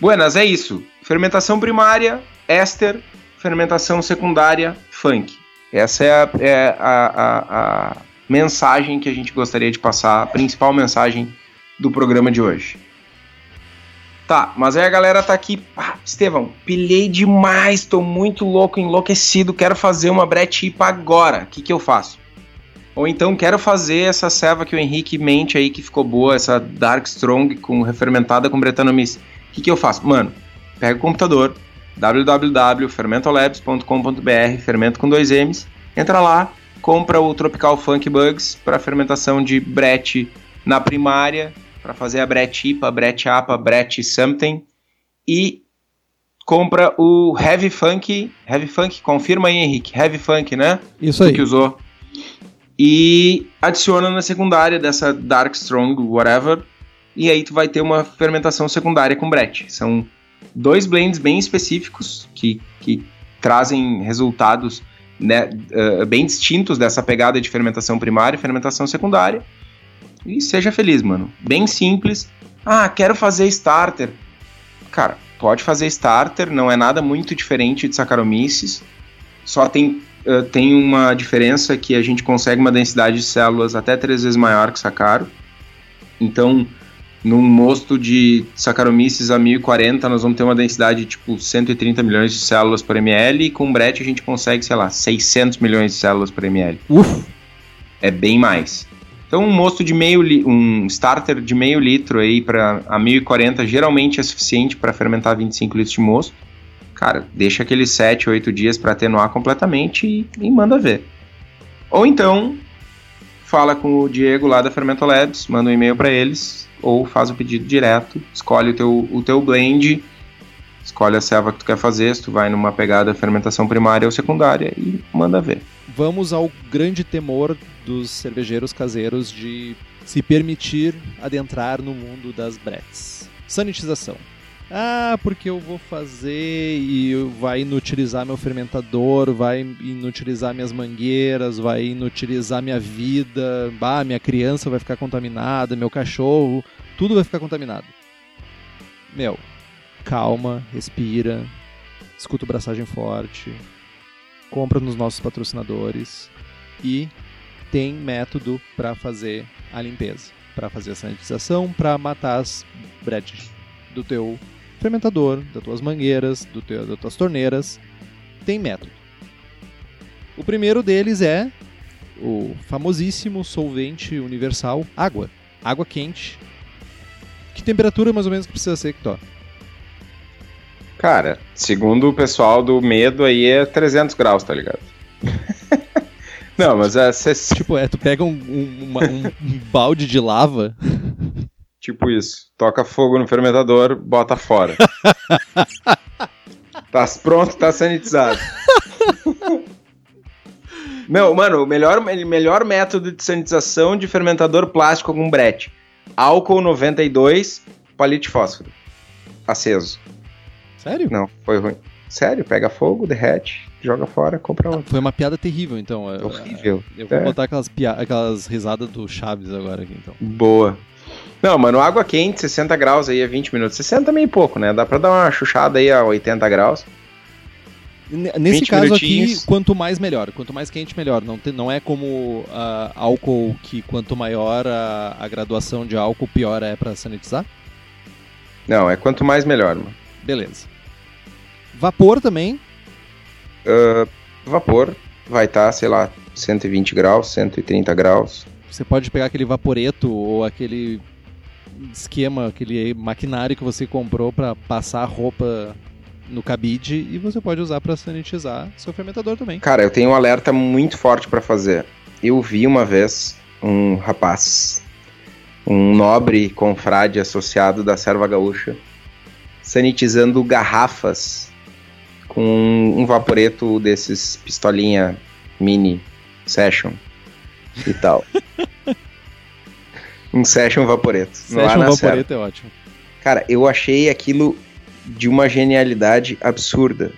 Buenas, é isso. Fermentação primária, éster, fermentação secundária, funk. Essa é a, é a, a, a mensagem que a gente gostaria de passar, a principal mensagem do programa de hoje. Tá, mas aí a galera tá aqui. Ah, Estevão, pilhei demais, tô muito louco, enlouquecido, quero fazer uma Brett IPA agora. O que, que eu faço? Ou então quero fazer essa ceva que o Henrique mente aí que ficou boa, essa Dark Strong com refermentada com Brettanomyces. O que, que eu faço? Mano, pega o computador, www.fermentolabs.com.br, fermento com dois M's, entra lá, compra o Tropical Funk Bugs para fermentação de Brett na primária, para fazer a Brett IPA, Brett APA, Brett Something e compra o Heavy Funk, Heavy Funk, confirma aí Henrique, Heavy Funk, né? Isso aí. que usou. E adiciona na secundária dessa Dark Strong, whatever, e aí tu vai ter uma fermentação secundária com Brett. São dois blends bem específicos que, que trazem resultados né, uh, bem distintos dessa pegada de fermentação primária e fermentação secundária. E seja feliz, mano. Bem simples. Ah, quero fazer starter. Cara, pode fazer starter, não é nada muito diferente de Saccharomyces. Só tem, uh, tem uma diferença que a gente consegue uma densidade de células até três vezes maior que Saccaro. Então, num mosto de Saccharomyces a 1040, nós vamos ter uma densidade de tipo 130 milhões de células por ml, e com Brett a gente consegue, sei lá, 600 milhões de células por ml. Uf! É bem mais. Então, um mosto de meio um starter de meio litro aí para a 1040 geralmente é suficiente para fermentar 25 litros de mosto. Cara, deixa aqueles 7, 8 dias para atenuar completamente e, e manda ver. Ou então, fala com o Diego lá da Fermento Labs, manda um e-mail para eles, ou faz o pedido direto, escolhe o teu, o teu blend, escolhe a selva que tu quer fazer, se tu vai numa pegada fermentação primária ou secundária e manda ver. Vamos ao grande temor dos cervejeiros caseiros de se permitir adentrar no mundo das bretes. Sanitização. Ah, porque eu vou fazer e vai inutilizar meu fermentador, vai inutilizar minhas mangueiras, vai inutilizar minha vida, bah, minha criança vai ficar contaminada, meu cachorro, tudo vai ficar contaminado. Meu, calma, respira, escuta o braçagem forte, compra nos nossos patrocinadores e tem método para fazer a limpeza, para fazer a sanitização, para matar as bretes do teu fermentador, das tuas mangueiras, do teu, das tuas torneiras. Tem método. O primeiro deles é o famosíssimo solvente universal água. Água quente. Que temperatura mais ou menos que precisa ser, Kto? Cara, segundo o pessoal do medo aí é 300 graus, tá ligado? Não, mas é... Cê... Tipo, é, tu pega um, um, uma, um, um balde de lava... Tipo isso. Toca fogo no fermentador, bota fora. tá pronto, tá sanitizado. Não, mano, o melhor, melhor método de sanitização de fermentador plástico com brete. Álcool 92, palito de fósforo. Aceso. Sério? Não, foi ruim. Sério, pega fogo, derrete, joga fora, compra outro. Foi uma piada terrível, então. Horrível. Eu vou é. botar aquelas, aquelas risadas do Chaves agora aqui, então. Boa. Não, mano, água quente, 60 graus aí a 20 minutos. 60 também pouco, né? Dá pra dar uma chuchada aí a 80 graus. Nesse caso aqui, quanto mais melhor. Quanto mais quente, melhor. Não, tem, não é como uh, álcool que quanto maior a, a graduação de álcool, pior é para sanitizar? Não, é quanto mais melhor, mano. Beleza. Vapor também? Uh, vapor vai estar, tá, sei lá, 120 graus, 130 graus. Você pode pegar aquele vaporeto ou aquele esquema, aquele maquinário que você comprou para passar a roupa no cabide e você pode usar para sanitizar seu fermentador também. Cara, eu tenho um alerta muito forte para fazer. Eu vi uma vez um rapaz, um nobre confrade associado da Serva Gaúcha, sanitizando garrafas com um vaporeto desses pistolinha mini session e tal. um Session Vaporeto. Session Vaporeto é ótimo. Cara, eu achei aquilo de uma genialidade absurda.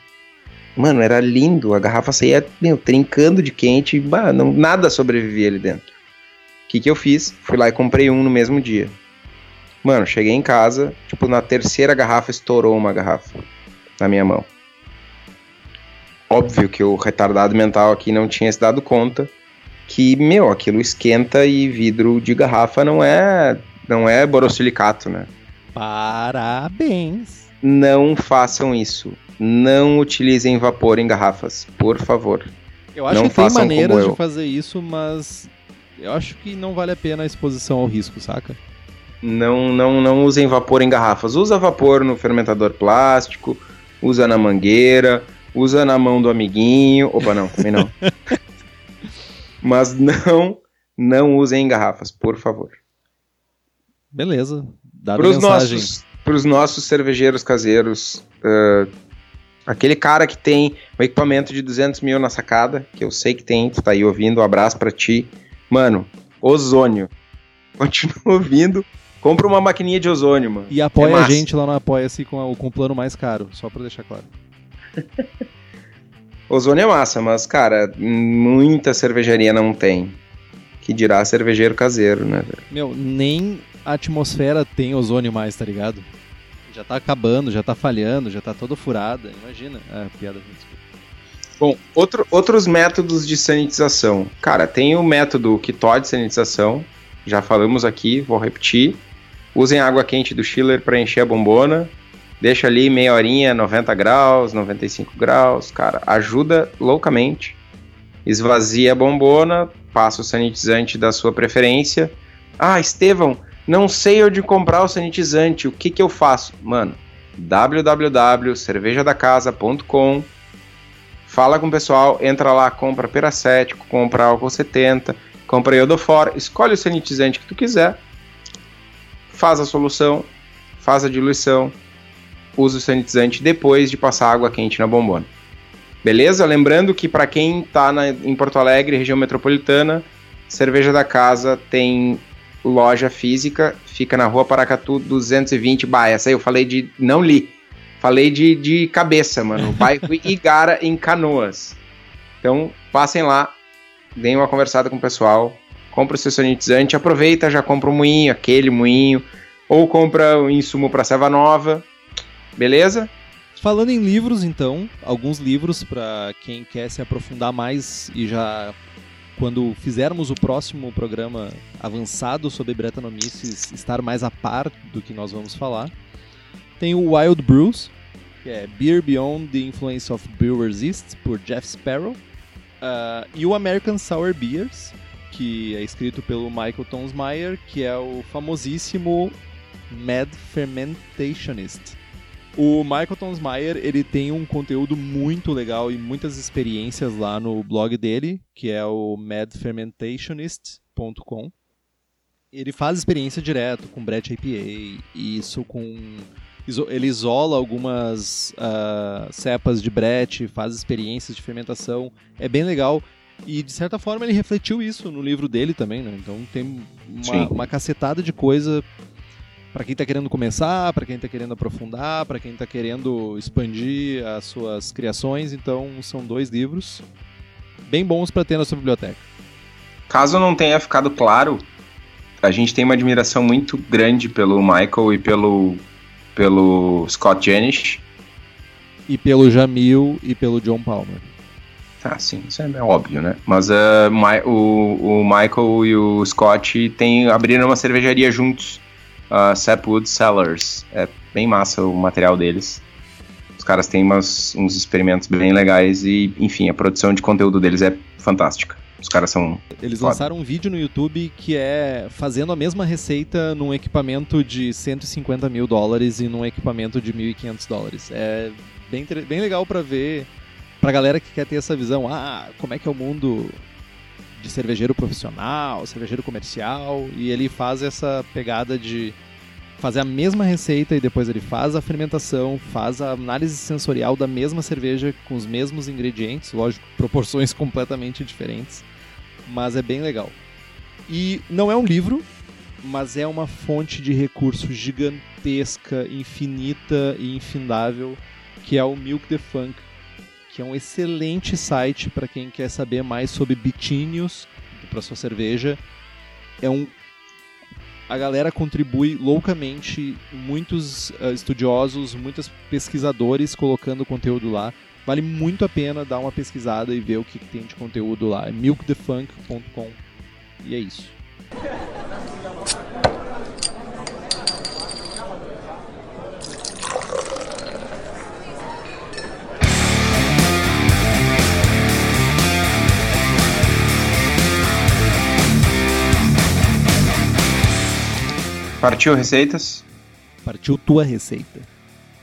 Mano, era lindo. A garrafa saía, meu, trincando de quente. Bah, não, nada sobrevivia ali dentro. O que, que eu fiz? Fui lá e comprei um no mesmo dia. Mano, cheguei em casa, tipo, na terceira garrafa estourou uma garrafa na minha mão. Óbvio que o retardado mental aqui não tinha se dado conta que, meu, aquilo esquenta e vidro de garrafa não é, não é borosilicato, né? Parabéns! Não façam isso. Não utilizem vapor em garrafas, por favor. Eu acho Não que tem maneiras de fazer isso, mas eu acho que não vale a pena a exposição ao risco, saca? Não, não, não usem vapor em garrafas. Usa vapor no fermentador plástico, usa na mangueira, usa na mão do amiguinho. Opa, não, também não. Mas não, não usem em garrafas, por favor. Beleza. Dada a Para os mensagem. nossos, pros nossos cervejeiros caseiros, ah, aquele cara que tem um equipamento de 200 mil na sacada, que eu sei que tem, tu tá aí ouvindo, um abraço pra ti. Mano, ozônio. Continua ouvindo, compra uma maquininha de ozônio, mano. E apoia É a gente lá no Apoia-se com, com o plano mais caro, só pra deixar claro. Ozônio é massa, mas, cara, muita cervejaria não tem. Que dirá cervejeiro caseiro, né, velho? Meu, nem a atmosfera tem ozônio mais, tá ligado? Já tá acabando, já tá falhando, já tá toda furada. Imagina. Ah, piada. desculpa. Bom, outro- outros métodos de sanitização. Cara, tem o método Kitó de sanitização, já falamos aqui, vou repetir. Usem água quente do chiller para encher a bombona. Deixa ali meia horinha, 90 graus, 95 graus, cara, ajuda loucamente. Esvazia a bombona, passa o sanitizante da sua preferência. Ah, Estevão, não sei onde comprar o sanitizante, o que que eu faço? Mano, www.cervejadacasa.com Fala com o pessoal, entra lá, compra peracético, compra álcool 70, compra iodofor, escolhe o sanitizante que tu quiser, faz a solução, faz a diluição, usa o sanitizante depois de passar água quente na bombona. Beleza? Lembrando que para quem tá na- em Porto Alegre, região metropolitana, Cerveja da Casa tem loja física, fica na rua Paracatu 220. Bah, essa aí eu falei de. Não li. Falei de, de cabeça, mano. Bairro Igara, em Canoas. Então, passem lá, deem uma conversada com o pessoal, compra o seu sanitizante, aproveita, já compra o moinho, aquele moinho, ou compra o insumo para Serva Nova. Beleza? Falando em livros, então, alguns livros pra quem quer se aprofundar mais e já quando fizermos o próximo programa avançado sobre Bretanomices estar mais a par do que nós vamos falar. Tem o Wild Brews, que é Beer Beyond the Influence of Brewers East, por Jeff Sparrow. Ah, e o American Sour Beers, que é escrito pelo Michael Tonsmeyer, que é o famosíssimo Mad Fermentationist. O Michael Tonsmeyer, ele tem um conteúdo muito legal e muitas experiências lá no blog dele, que é o madfermentationist.com. Ele faz experiência direto com Brett IPA, e isso com ele isola algumas ah, cepas de Brett, faz experiências de fermentação, é bem legal. E de certa forma ele refletiu isso no livro dele também, né? Então tem uma, uma cacetada de coisa Pra quem tá querendo começar, pra quem tá querendo aprofundar, pra quem tá querendo expandir as suas criações, então são dois livros bem bons pra ter na sua biblioteca. Caso não tenha ficado claro, a gente tem uma admiração muito grande pelo Michael e pelo, pelo Scott Janish. E pelo Jamil e pelo John Palmer. Tá, sim, isso é óbvio, né? Mas ah, Mi- o, o Michael e o Scott tem, abriram uma cervejaria juntos, a Sapwood Cellars. É bem massa o material deles. Os caras têm umas- uns experimentos bem legais e, enfim, a produção de conteúdo deles é fantástica. Os caras são. Eles Foda. lançaram um vídeo no YouTube que é fazendo a mesma receita num equipamento de 150 mil dólares e num equipamento de 1.500 dólares. É bem, bem legal pra ver, pra galera que quer ter essa visão, ah, como é que é o mundo de cervejeiro profissional, cervejeiro comercial, e ele faz essa pegada de fazer a mesma receita e depois ele faz a fermentação, faz a análise sensorial da mesma cerveja com os mesmos ingredientes, lógico, proporções completamente diferentes, mas é bem legal. E não é um livro, mas é uma fonte de recurso gigantesca, infinita e infindável, que é o Milk the Funk, que é um excelente site para quem quer saber mais sobre bitinhos para sua cerveja. É um a galera contribui loucamente, muitos uh, estudiosos, muitos pesquisadores colocando conteúdo lá. Vale muito a pena dar uma pesquisada e ver o que, tem de conteúdo lá. É milkthefunk.com e é isso. Partiu receitas? Partiu tua receita.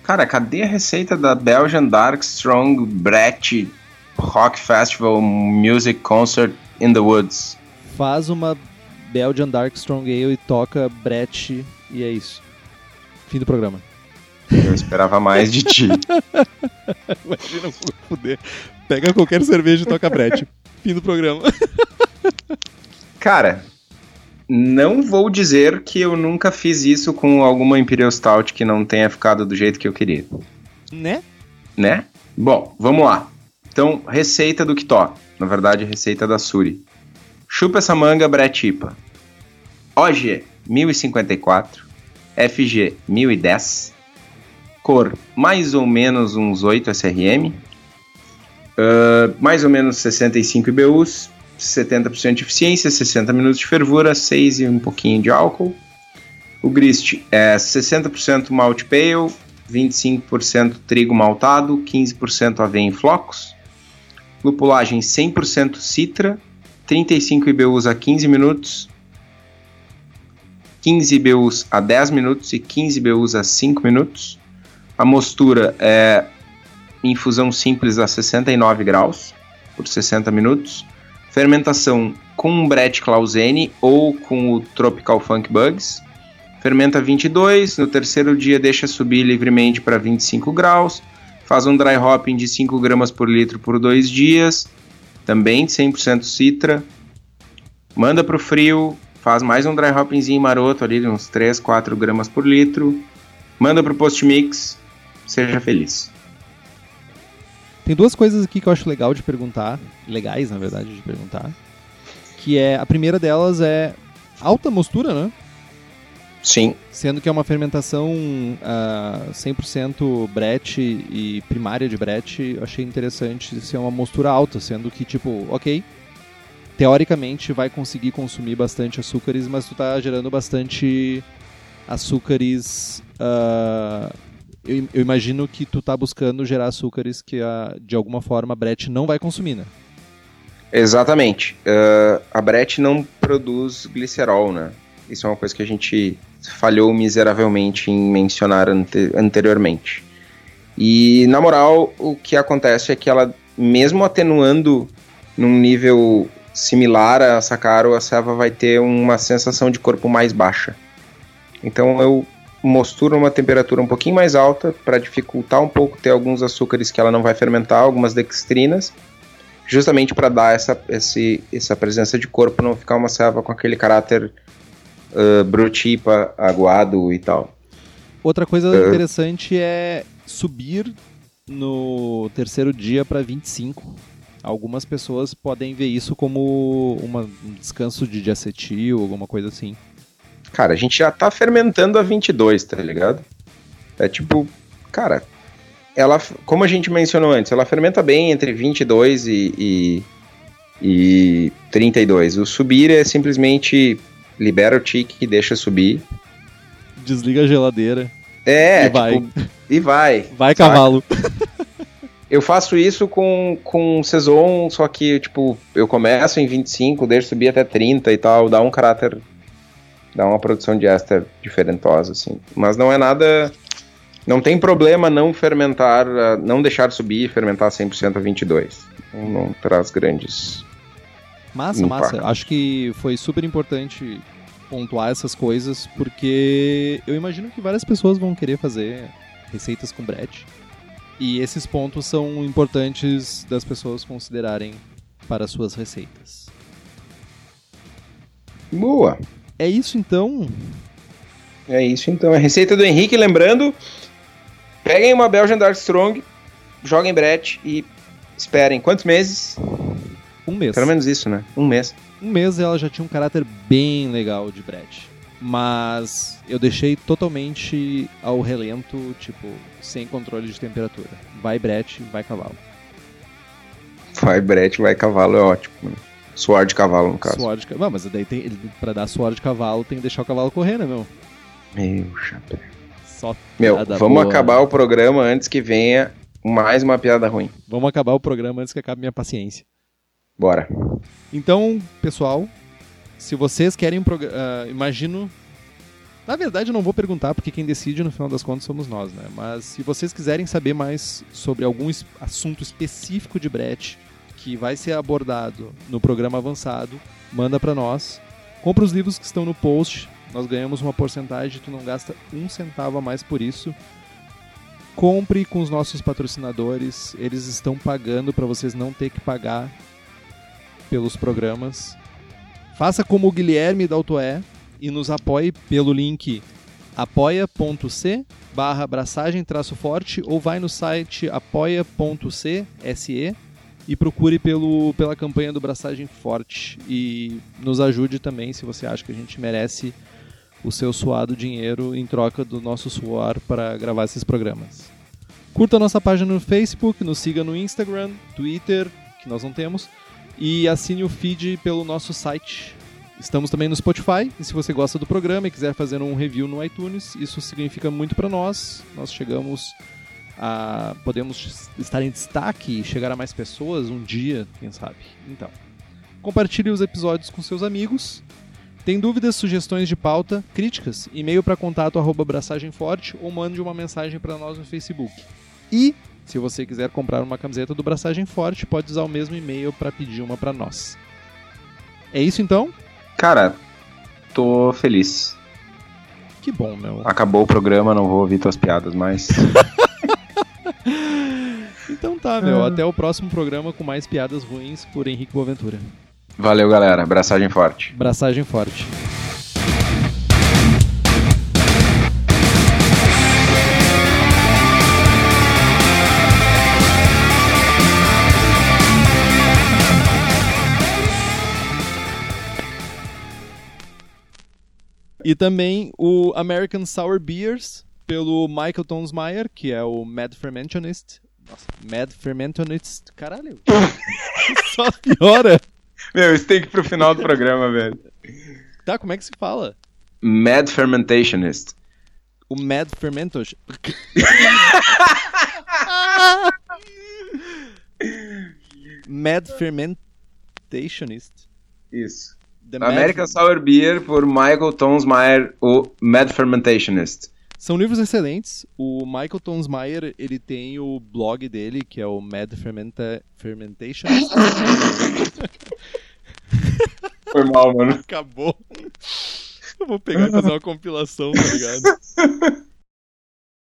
Cara, cadê a receita da Belgian Dark Strong Brett Rock Festival Music Concert in the Woods? Faz uma Belgian Dark Strong Ale e toca Brett e é isso. Fim do programa. Eu esperava mais de ti. Imagina fuder. Pega qualquer cerveja e toca Brett. Fim do programa. Cara, não vou dizer que eu nunca fiz isso com alguma Imperial Stout que não tenha ficado do jeito que eu queria. Né? Né? Bom, vamos lá. Então, receita do Kitó. Na verdade, receita da Suri. Chupa essa manga Bretipa. OG 1054. FG 1010. Cor mais ou menos uns 8 SRM. Uh, mais ou menos 65 IBUs. 70% de eficiência, 60 minutos de fervura, 6 e um pouquinho de álcool. O grist é 60% malte pale, 25% trigo maltado, 15% aveia em flocos. Lupulagem 100% citra, 35 IBUs a 15 minutos, 15 IBUs a 10 minutos e 15 IBUs a 5 minutos. A mostura é infusão simples a 69 graus por 60 minutos. Fermentação com Brett Clausene ou com o Tropical Funk Bugs. Fermenta 22, no terceiro dia deixa subir livremente para 25 graus. Faz um dry hopping de 5 gramas por litro por dois dias, também 100% citra. Manda para o frio, faz mais um dry hoppingzinho maroto ali, uns 3, 4 gramas por litro. Manda para o post-mix, seja feliz. Tem duas coisas aqui que eu acho legal de perguntar, legais na verdade de perguntar, que é a primeira delas é alta mostura, né? Sim. Sendo que é uma fermentação uh, 100% brete e primária de brete, eu achei interessante ser uma mostura alta, sendo que tipo, ok, teoricamente vai conseguir consumir bastante açúcares, mas tu tá gerando bastante açúcares uh, eu, eu, imagino que tu tá buscando gerar açúcares que a, de alguma forma a Brett não vai consumir, né? Exatamente. Uh, a Brett não produz glicerol, né? Isso é uma coisa que a gente falhou miseravelmente em mencionar ante anteriormente. E, na moral, o que acontece é que ela, mesmo atenuando num nível similar a Sakaro, a Seva vai ter uma sensação de corpo mais baixa. Então eu mostura uma temperatura um pouquinho mais alta para dificultar um pouco ter alguns açúcares que ela não vai fermentar, algumas dextrinas, justamente para dar essa, esse, essa presença de corpo, não ficar uma serva com aquele caráter uh, brutipa, aguado e tal. Outra coisa uh, interessante é subir no terceiro dia para 25. Algumas pessoas podem ver isso como uma, um descanso de diacetil, alguma coisa assim. Cara, a gente já tá fermentando a 22, tá ligado? É tipo, cara, ela, como a gente mencionou antes, ela fermenta bem entre 22 e, e, e 32. O subir é simplesmente libera o tique e deixa subir. Desliga a geladeira. É, e tipo, vai. E vai. Vai, saca? cavalo. Eu faço isso com, com Saison, só que, tipo, eu começo em 25, deixo subir até 30 e tal, dá um caráter dá uma produção de éster diferentosa, assim. Mas não é nada. Não tem problema não fermentar, não deixar subir e fermentar 100% a 22. Não, não traz grandes. Massa, impactos. massa. Acho que foi super importante pontuar essas coisas, porque eu imagino que várias pessoas vão querer fazer receitas com Brett. E esses pontos são importantes das pessoas considerarem para suas receitas. Boa! É isso então? É isso então. A receita do Henrique, lembrando, peguem uma Belgian Dark Strong, joguem Brett e esperem. Quantos meses? Um mês. Pelo menos isso, né? Um mês. Um mês ela já tinha um caráter bem legal de Brett. Mas eu deixei totalmente ao relento, tipo, sem controle de temperatura. Vai brete, vai cavalo. Vai brete, vai cavalo, é ótimo. Mano. Suor de cavalo, no caso. Suor de cavalo. Mas daí tem, pra dar suor de cavalo tem que deixar o cavalo correr, né, meu? Meu chapéu. Só Meu, vamos boa. acabar o programa antes que venha mais uma piada ruim. Vamos acabar o programa antes que acabe minha paciência. Bora. Então, pessoal, se vocês querem um programa. imagino. Na verdade, eu não vou perguntar, porque quem decide no final das contas somos nós, né? Mas se vocês quiserem saber mais sobre algum assunto específico de Brett que vai ser abordado no programa avançado, manda pra nós. Compra os livros que estão no post, nós ganhamos uma porcentagem, tu não gasta um centavo a mais por isso. Compre com os nossos patrocinadores, eles estão pagando para vocês não ter que pagar pelos programas. Faça como o Guilherme da Autoé e nos apoie pelo link apoia.c barra forte ou vai no site apoia.c SE e procure pelo, pela campanha do Braçagem Forte e nos ajude também se você acha que a gente merece o seu suado dinheiro em troca do nosso suor para gravar esses programas. Curta a nossa página no Facebook, nos siga no Instagram, Twitter, que nós não temos, e assine o feed pelo nosso site. Estamos também no Spotify, e se você gosta do programa e quiser fazer um review no iTunes, isso significa muito para nós. Nós chegamos a. podemos estar em destaque e chegar a mais pessoas um dia, quem sabe. Então, compartilhe os episódios com seus amigos. Tem dúvidas, sugestões de pauta, críticas? E-mail para contato arroba Braçagem Forte ou mande uma mensagem para nós no Facebook. E se você quiser comprar uma camiseta do Braçagem Forte, pode usar o mesmo e-mail para pedir uma para nós. É isso então? Cara, tô feliz. Que bom, meu. Acabou o programa, não vou ouvir tuas piadas mais. Então tá, meu. Até o próximo programa com mais piadas ruins por Henrique Boaventura. Valeu, galera. Abraçagem forte. Braçagem forte. E também o American Sour Beers, pelo Michael Tonsmeyer, que é o Mad Fermentionist. Nossa, Mad Fermentionist. Caralho. Só piora. Meu, isso tem que ir pro final do programa, velho. Tá, como é que se fala? Mad Fermentationist. O Mad Fermentos. Mad Fermentationist. Isso. The Mad- American Sour Beer por Michael Tonsmeyer, o Mad Fermentationist. São livros excelentes. O Michael Tonsmeyer, ele tem o blog dele, que é o Mad Fermenta... Fermentationist. Foi mal, mano. Acabou. Eu vou pegar e fazer uma compilação, tá ligado?